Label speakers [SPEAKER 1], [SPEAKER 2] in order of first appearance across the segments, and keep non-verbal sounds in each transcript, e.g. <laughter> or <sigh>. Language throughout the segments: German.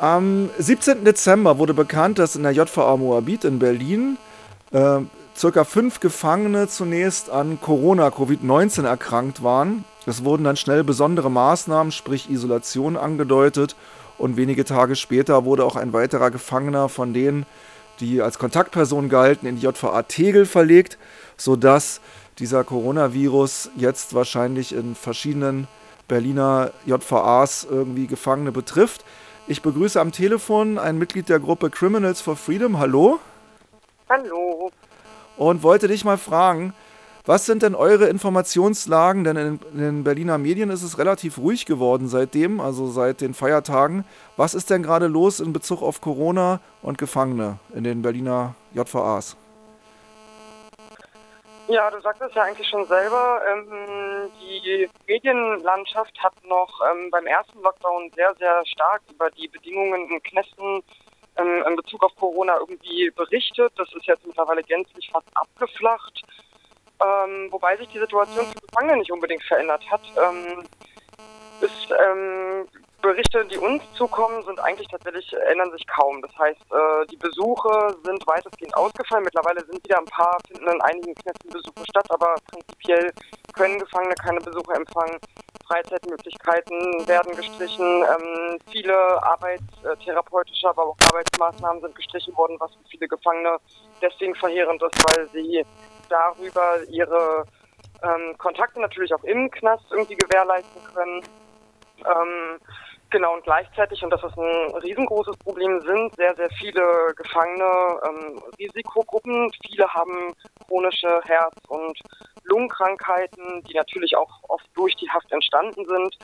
[SPEAKER 1] Am 17. Dezember wurde bekannt, dass in der JVA Moabit in Berlin äh, circa fünf Gefangene zunächst an Corona, Covid-19 erkrankt waren. Es wurden dann schnell besondere Maßnahmen, sprich Isolation, angedeutet. Und wenige Tage später wurde auch ein weiterer Gefangener von denen, die als Kontaktperson galten, in die JVA Tegel verlegt, sodass dieser Coronavirus jetzt wahrscheinlich in verschiedenen Berliner JVAs irgendwie Gefangene betrifft. Ich begrüße am Telefon ein Mitglied der Gruppe Criminals for Freedom. Hallo.
[SPEAKER 2] Hallo.
[SPEAKER 1] Und wollte dich mal fragen, was sind denn eure Informationslagen? Denn in, in, den Berliner Medien ist es relativ ruhig geworden seitdem, also seit den Feiertagen. Was ist denn gerade los in Bezug auf Corona und Gefangene in den Berliner JVAs?
[SPEAKER 2] Ja, du sagst es ja eigentlich schon selber. Ähm, die Medienlandschaft hat noch ähm, beim ersten Lockdown sehr, sehr stark über die Bedingungen in Knästen ähm, in Bezug auf Corona irgendwie berichtet. Das ist jetzt mittlerweile gänzlich fast abgeflacht wobei sich die Situation für Gefangene nicht unbedingt verändert hat. Ist, Berichte, die uns zukommen, sind eigentlich tatsächlich, ändern sich kaum. Das heißt, äh, die Besuche sind weitestgehend ausgefallen. Mittlerweile sind wieder ein paar, finden in einigen Knästen Besuche statt, aber prinzipiell können Gefangene keine Besuche empfangen. Freizeitmöglichkeiten werden gestrichen. Ähm, viele arbeitstherapeutische, aber auch Arbeitsmaßnahmen sind gestrichen worden, was für viele Gefangene deswegen verheerend ist, weil sie darüber ihre ähm, Kontakte natürlich auch im Knast irgendwie gewährleisten können. Ähm, genau, und gleichzeitig, und das ist ein riesengroßes Problem, sind sehr, sehr viele Gefangene ähm, Risikogruppen. Viele haben chronische Herz- und Lungenkrankheiten, die natürlich auch oft durch die Haft entstanden sind.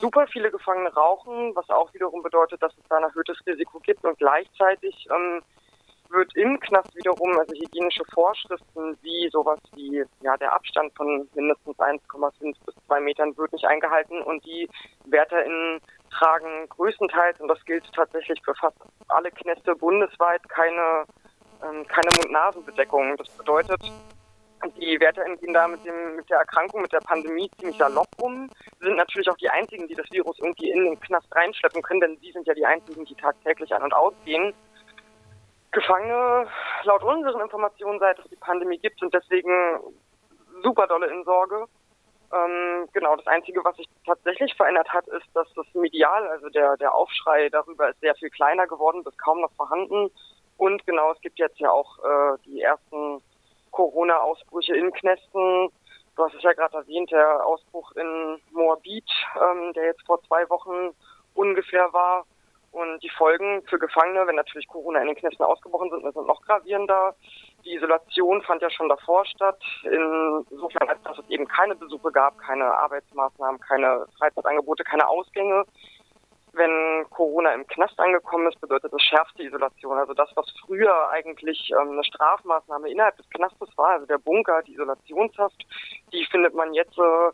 [SPEAKER 2] Super viele Gefangene rauchen, was auch wiederum bedeutet, dass es da ein erhöhtes Risiko gibt und gleichzeitig ähm, wird im Knast wiederum, also hygienische Vorschriften wie sowas wie ja der Abstand von mindestens 1,5 bis 2 Metern wird nicht eingehalten und die WärterInnen tragen größtenteils, und das gilt tatsächlich für fast alle Knäste bundesweit, keine, ähm, keine Mund-Nasen-Bedeckung. Das bedeutet, die WärterInnen gehen da mit, dem, mit der Erkrankung, mit der Pandemie ziemlich salopp um, sind natürlich auch die einzigen, die das Virus irgendwie in den Knast reinschleppen können, denn sie sind ja die einzigen, die tagtäglich ein- und ausgehen. Gefangene, laut unseren Informationen, seit es die Pandemie gibt, sind deswegen super dolle in Sorge. Ähm, genau, das Einzige, was sich tatsächlich verändert hat, ist, dass das Medial, also der, der Aufschrei darüber ist sehr viel kleiner geworden, bis kaum noch vorhanden. Und genau, es gibt jetzt ja auch äh, die ersten Corona-Ausbrüche in Knästen. Du hast es ja gerade erwähnt, der Ausbruch in Moabit, ähm, der jetzt vor zwei Wochen ungefähr war. Und die Folgen für Gefangene, wenn natürlich Corona in den Knästen ausgebrochen sind, sind noch gravierender. Die Isolation fand ja schon davor statt, insofern als dass es eben keine Besuche gab, keine Arbeitsmaßnahmen, keine Freizeitangebote, keine Ausgänge. Wenn Corona im Knast angekommen ist, bedeutet das schärfste Isolation. Also das, was früher eigentlich ähm, eine Strafmaßnahme innerhalb des Knastes war, also der Bunker, die Isolationshaft, die findet man jetzt äh,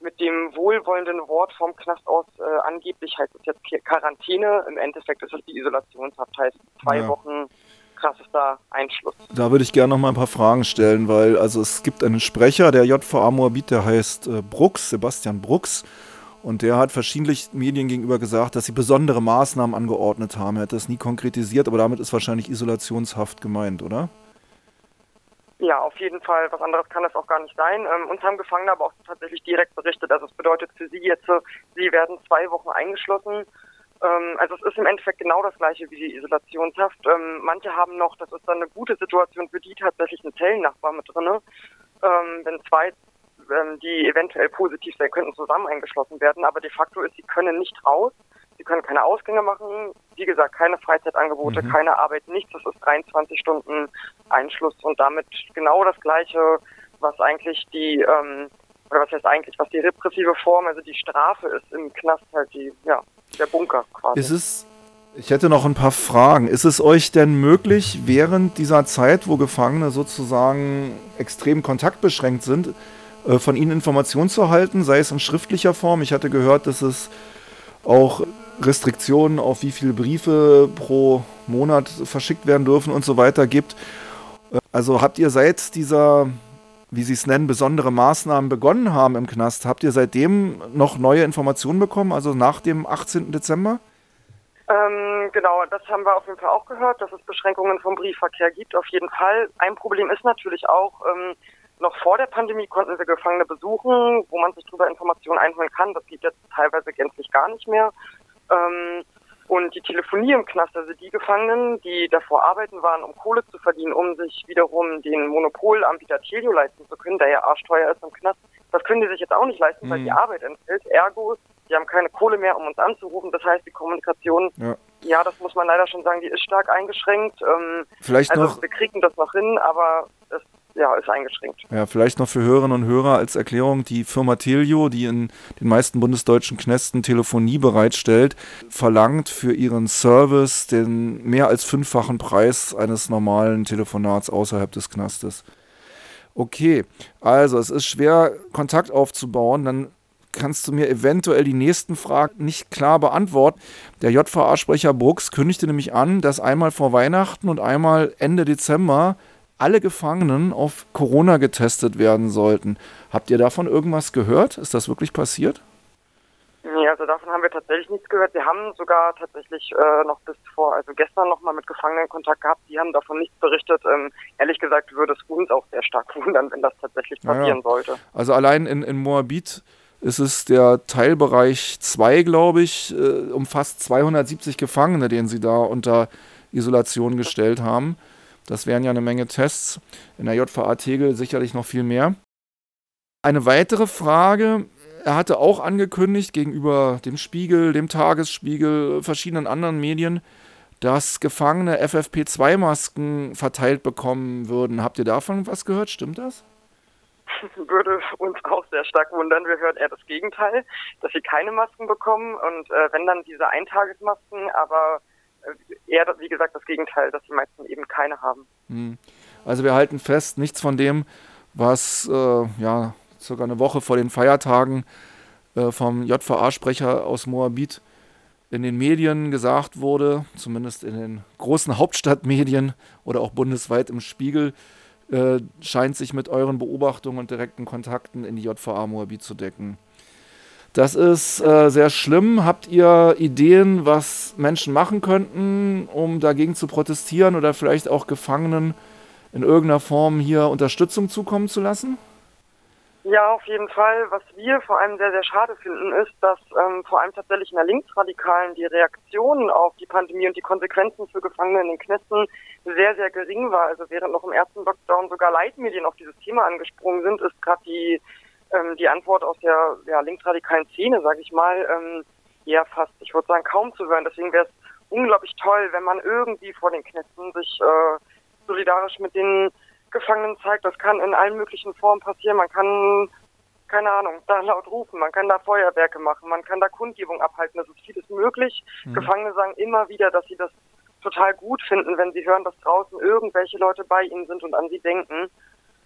[SPEAKER 2] mit dem wohlwollenden Wort vom Knast aus äh, angeblich heißt es jetzt Quarantäne. Im Endeffekt ist es die Isolationshaft, heißt zwei ja. Wochen krassester Einschluss.
[SPEAKER 1] Da würde ich gerne noch mal ein paar Fragen stellen, weil also es gibt einen Sprecher der JVA Moabit, der heißt äh, Brooks, Sebastian Brooks. Und der hat verschiedentlich Medien gegenüber gesagt, dass sie besondere Maßnahmen angeordnet haben. Er hat das nie konkretisiert, aber damit ist wahrscheinlich Isolationshaft gemeint, oder?
[SPEAKER 2] Ja, auf jeden Fall. Was anderes kann das auch gar nicht sein. Ähm, uns haben Gefangene aber auch tatsächlich direkt berichtet. Also es bedeutet für sie jetzt, sie werden zwei Wochen eingeschlossen. Ähm, also es ist im Endeffekt genau das gleiche wie die Isolationshaft. Ähm, manche haben noch, das ist dann eine gute Situation für die tatsächlich einen Zellennachbar mit drinne. Ähm, wenn zwei, die eventuell positiv sein könnten, zusammen eingeschlossen werden. Aber de facto ist, sie können nicht raus. Sie können keine Ausgänge machen, wie gesagt, keine Freizeitangebote, mhm. keine Arbeit, nichts. Das ist 23 Stunden Einschluss und damit genau das Gleiche, was eigentlich die, ähm, oder was heißt eigentlich, was die repressive Form, also die Strafe ist im Knast halt die, ja, der Bunker quasi.
[SPEAKER 1] Ist es, ich hätte noch ein paar Fragen. Ist es euch denn möglich, während dieser Zeit, wo Gefangene sozusagen extrem kontaktbeschränkt sind, äh, von ihnen Informationen zu erhalten, sei es in schriftlicher Form? Ich hatte gehört, dass es auch Restriktionen auf wie viele Briefe pro Monat verschickt werden dürfen und so weiter gibt. Also habt ihr seit dieser, wie Sie es nennen, besondere Maßnahmen begonnen haben im Knast, habt ihr seitdem noch neue Informationen bekommen, also nach dem 18. Dezember?
[SPEAKER 2] Ähm, genau, das haben wir auf jeden Fall auch gehört, dass es Beschränkungen vom Briefverkehr gibt, auf jeden Fall. Ein Problem ist natürlich auch, ähm, noch vor der Pandemie konnten wir Gefangene besuchen, wo man sich darüber Informationen einholen kann. Das geht jetzt teilweise gänzlich gar nicht mehr. Ähm, und die Telefonie im Knast, also die Gefangenen, die davor arbeiten waren, um Kohle zu verdienen, um sich wiederum den Monopolanbieter Telio leisten zu können, der ja arschteuer ist im Knast, das können die sich jetzt auch nicht leisten, mhm. weil die Arbeit entfällt. Ergo, die haben keine Kohle mehr, um uns anzurufen. Das heißt, die Kommunikation, ja, ja das muss man leider schon sagen, die ist stark eingeschränkt. Ähm,
[SPEAKER 1] Vielleicht
[SPEAKER 2] also
[SPEAKER 1] noch.
[SPEAKER 2] Wir kriegen das noch hin, aber es ja, ist eingeschränkt.
[SPEAKER 1] Ja, vielleicht noch für Hörerinnen und Hörer als Erklärung, die Firma Telio, die in den meisten bundesdeutschen Knästen Telefonie bereitstellt, verlangt für ihren Service den mehr als fünffachen Preis eines normalen Telefonats außerhalb des Knastes. Okay, also es ist schwer, Kontakt aufzubauen, dann kannst du mir eventuell die nächsten Fragen nicht klar beantworten. Der JVA-Sprecher Brooks kündigte nämlich an, dass einmal vor Weihnachten und einmal Ende Dezember alle Gefangenen auf Corona getestet werden sollten. Habt ihr davon irgendwas gehört? Ist das wirklich passiert?
[SPEAKER 2] Nee, also davon haben wir tatsächlich nichts gehört. Wir haben sogar tatsächlich äh, noch bis vor, also gestern nochmal mit Gefangenen Kontakt gehabt. Die haben davon nichts berichtet. Ähm, ehrlich gesagt würde es uns auch sehr stark <laughs> wundern, wenn das tatsächlich passieren ja. sollte.
[SPEAKER 1] Also allein in, in Moabit ist es der Teilbereich 2, glaube ich, äh, umfasst 270 Gefangene, den sie da unter Isolation gestellt haben. Das wären ja eine Menge Tests. In der JVA Tegel sicherlich noch viel mehr. Eine weitere Frage. Er hatte auch angekündigt gegenüber dem Spiegel, dem Tagesspiegel, verschiedenen anderen Medien, dass Gefangene FFP2-Masken verteilt bekommen würden. Habt ihr davon was gehört? Stimmt das? <laughs>
[SPEAKER 2] Würde uns auch sehr stark wundern. Wir hören eher das Gegenteil, dass sie keine Masken bekommen und äh, wenn dann diese Eintagesmasken, aber eher, wie gesagt, das Gegenteil, dass die meisten eben keine haben.
[SPEAKER 1] Hm. Also wir halten fest, nichts von dem, was äh, ja circa eine Woche vor den Feiertagen äh, vom JVA-Sprecher aus Moabit in den Medien gesagt wurde, zumindest in den großen <laughs> Hauptstadtmedien oder auch bundesweit im Spiegel, äh, scheint sich mit euren Beobachtungen und direkten Kontakten in die JVA Moabit zu decken. Das ist äh, sehr schlimm. Habt ihr Ideen, was Menschen machen könnten, um dagegen zu protestieren oder vielleicht auch Gefangenen in irgendeiner Form hier Unterstützung zukommen zu lassen?
[SPEAKER 2] Ja, auf jeden Fall. Was wir vor allem sehr, sehr schade finden, ist, dass ähm, vor allem tatsächlich in der Linksradikalen die Reaktion auf die Pandemie und die Konsequenzen für Gefangene in den Knästen sehr, sehr gering war. Also während noch im ersten Lockdown sogar Leitmedien auf dieses Thema angesprungen sind, ist gerade die ähm, die Antwort aus der ja, linksradikalen Szene, sage ich mal, ähm, ja fast, ich würde sagen, kaum zu hören. Deswegen wäre es unglaublich toll, wenn man irgendwie vor den Knästen sich äh, solidarisch mit den Gefangenen zeigt. Das kann in allen möglichen Formen passieren. Man kann, keine Ahnung, da laut rufen, man kann da Feuerwerke machen, man kann da Kundgebung abhalten. Das ist vieles möglich. Mhm. Gefangene sagen immer wieder, dass sie das total gut finden, wenn sie hören, dass draußen irgendwelche Leute bei ihnen sind und an sie denken.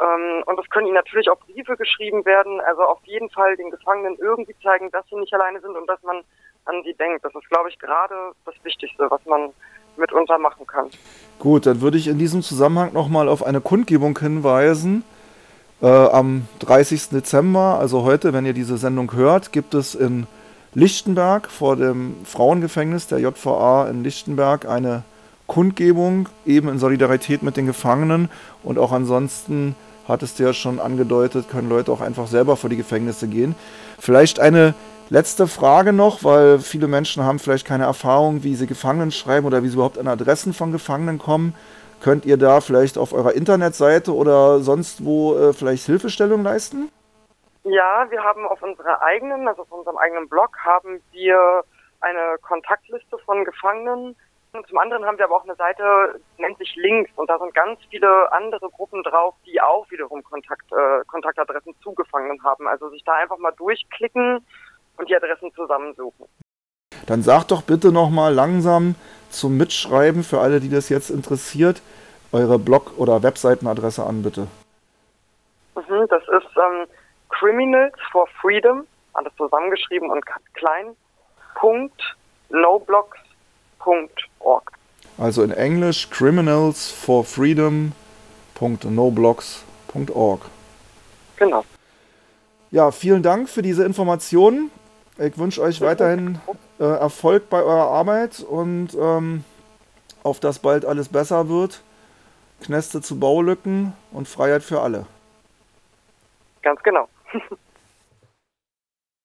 [SPEAKER 2] Ähm, und es können ihnen natürlich auch Briefe geschrieben werden, also auf jeden Fall den Gefangenen irgendwie zeigen, dass sie nicht alleine sind und dass man an sie denkt. Das ist, glaube ich, gerade das Wichtigste, was man mitunter machen kann.
[SPEAKER 1] Gut, dann würde ich in diesem Zusammenhang nochmal auf eine Kundgebung hinweisen. Äh, am 30. Dezember, also heute, wenn ihr diese Sendung hört, gibt es in Lichtenberg vor dem Frauengefängnis der JVA in Lichtenberg eine Kundgebung, eben in Solidarität mit den Gefangenen. Und auch ansonsten, hattest du ja schon angedeutet, können Leute auch einfach selber vor die Gefängnisse gehen. Vielleicht eine letzte Frage noch, weil viele Menschen haben vielleicht keine Erfahrung, wie sie Gefangenen schreiben oder wie sie überhaupt an Adressen von Gefangenen kommen. Könnt ihr da vielleicht auf eurer Internetseite oder sonst wo äh, vielleicht Hilfestellung leisten?
[SPEAKER 2] Ja, wir haben auf unserer eigenen, also auf unserem eigenen Blog, haben wir eine Kontaktliste von Gefangenen, und zum anderen haben wir aber auch eine Seite, nennt sich Links und da sind ganz viele andere Gruppen drauf, die auch wiederum Kontakt, äh, Kontaktadressen zugefangen haben. Also sich da einfach mal durchklicken und die Adressen zusammensuchen.
[SPEAKER 1] Dann sag doch bitte nochmal langsam zum Mitschreiben für alle, die das jetzt interessiert, eure Blog- oder Webseitenadresse an, bitte.
[SPEAKER 2] Mhm, das ist ähm, Criminals for Freedom, alles zusammengeschrieben und klein, Punkt, noblogs criminals.org.
[SPEAKER 1] Also in Englisch criminalsforfreedom.noblogs.org.
[SPEAKER 2] Genau.
[SPEAKER 1] Ja, vielen Dank für diese Informationen. Ich wünsche euch weiterhin äh, Erfolg bei eurer Arbeit und ähm, auf das bald alles besser wird. Kneste zu Baulücken und Freiheit für alle.
[SPEAKER 2] Ganz genau. <laughs>